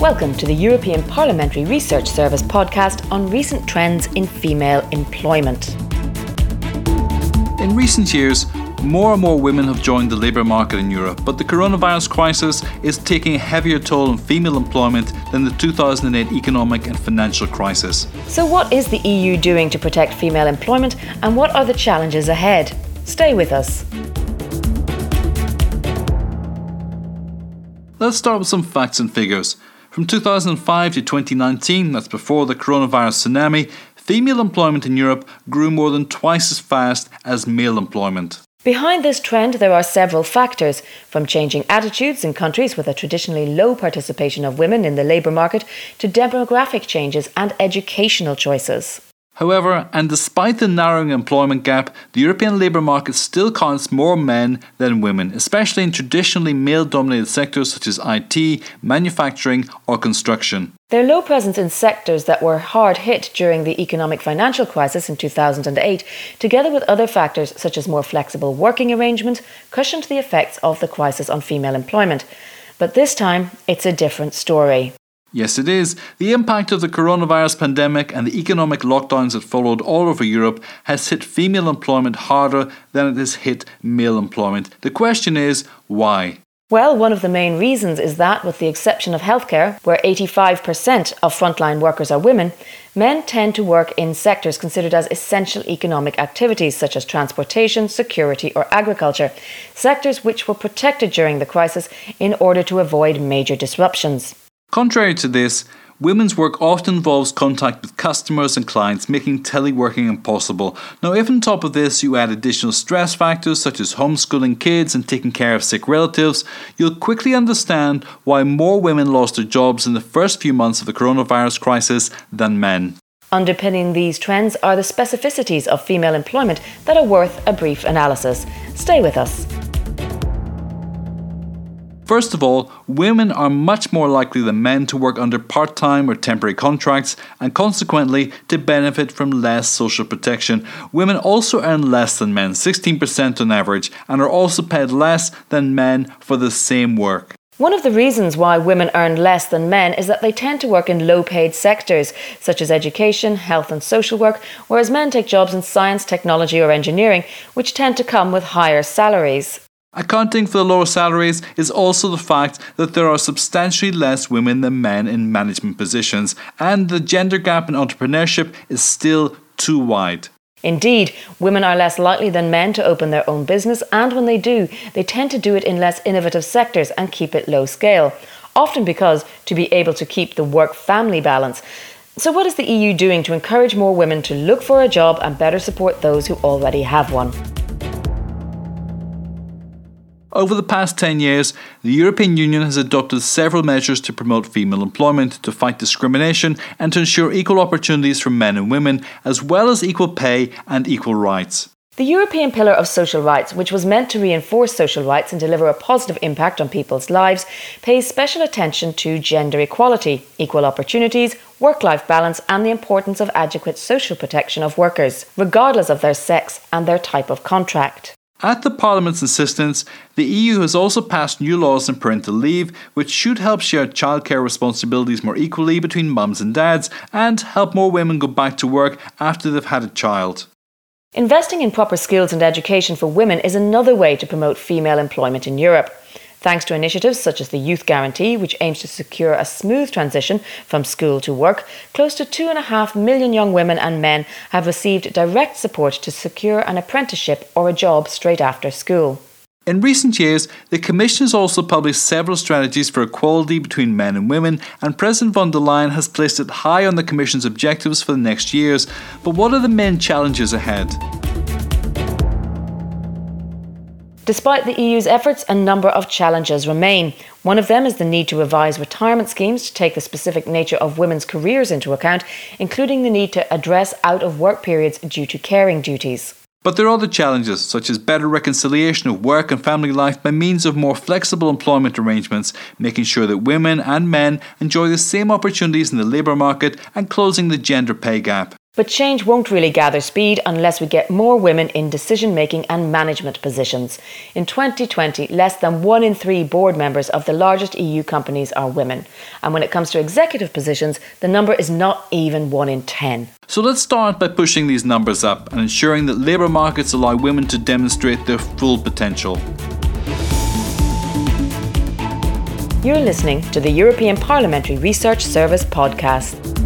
Welcome to the European Parliamentary Research Service podcast on recent trends in female employment. In recent years, more and more women have joined the labour market in Europe, but the coronavirus crisis is taking a heavier toll on female employment than the 2008 economic and financial crisis. So, what is the EU doing to protect female employment and what are the challenges ahead? Stay with us. Let's start with some facts and figures. From 2005 to 2019, that's before the coronavirus tsunami, female employment in Europe grew more than twice as fast as male employment. Behind this trend, there are several factors, from changing attitudes in countries with a traditionally low participation of women in the labour market to demographic changes and educational choices. However, and despite the narrowing employment gap, the European labour market still counts more men than women, especially in traditionally male dominated sectors such as IT, manufacturing, or construction. Their low presence in sectors that were hard hit during the economic financial crisis in 2008, together with other factors such as more flexible working arrangements, cushioned the effects of the crisis on female employment. But this time, it's a different story. Yes, it is. The impact of the coronavirus pandemic and the economic lockdowns that followed all over Europe has hit female employment harder than it has hit male employment. The question is, why? Well, one of the main reasons is that, with the exception of healthcare, where 85% of frontline workers are women, men tend to work in sectors considered as essential economic activities such as transportation, security, or agriculture, sectors which were protected during the crisis in order to avoid major disruptions. Contrary to this, women's work often involves contact with customers and clients, making teleworking impossible. Now, if on top of this you add additional stress factors such as homeschooling kids and taking care of sick relatives, you'll quickly understand why more women lost their jobs in the first few months of the coronavirus crisis than men. Underpinning these trends are the specificities of female employment that are worth a brief analysis. Stay with us. First of all, women are much more likely than men to work under part time or temporary contracts and consequently to benefit from less social protection. Women also earn less than men, 16% on average, and are also paid less than men for the same work. One of the reasons why women earn less than men is that they tend to work in low paid sectors such as education, health, and social work, whereas men take jobs in science, technology, or engineering, which tend to come with higher salaries. Accounting for the lower salaries is also the fact that there are substantially less women than men in management positions, and the gender gap in entrepreneurship is still too wide. Indeed, women are less likely than men to open their own business, and when they do, they tend to do it in less innovative sectors and keep it low scale, often because to be able to keep the work family balance. So, what is the EU doing to encourage more women to look for a job and better support those who already have one? Over the past 10 years, the European Union has adopted several measures to promote female employment, to fight discrimination, and to ensure equal opportunities for men and women, as well as equal pay and equal rights. The European Pillar of Social Rights, which was meant to reinforce social rights and deliver a positive impact on people's lives, pays special attention to gender equality, equal opportunities, work life balance, and the importance of adequate social protection of workers, regardless of their sex and their type of contract. At the Parliament's insistence, the EU has also passed new laws on parental leave, which should help share childcare responsibilities more equally between mums and dads and help more women go back to work after they've had a child. Investing in proper skills and education for women is another way to promote female employment in Europe. Thanks to initiatives such as the Youth Guarantee, which aims to secure a smooth transition from school to work, close to 2.5 million young women and men have received direct support to secure an apprenticeship or a job straight after school. In recent years, the Commission has also published several strategies for equality between men and women, and President von der Leyen has placed it high on the Commission's objectives for the next years. But what are the main challenges ahead? Despite the EU's efforts, a number of challenges remain. One of them is the need to revise retirement schemes to take the specific nature of women's careers into account, including the need to address out of work periods due to caring duties. But there are other challenges, such as better reconciliation of work and family life by means of more flexible employment arrangements, making sure that women and men enjoy the same opportunities in the labour market, and closing the gender pay gap. But change won't really gather speed unless we get more women in decision making and management positions. In 2020, less than one in three board members of the largest EU companies are women. And when it comes to executive positions, the number is not even one in 10. So let's start by pushing these numbers up and ensuring that labour markets allow women to demonstrate their full potential. You're listening to the European Parliamentary Research Service podcast.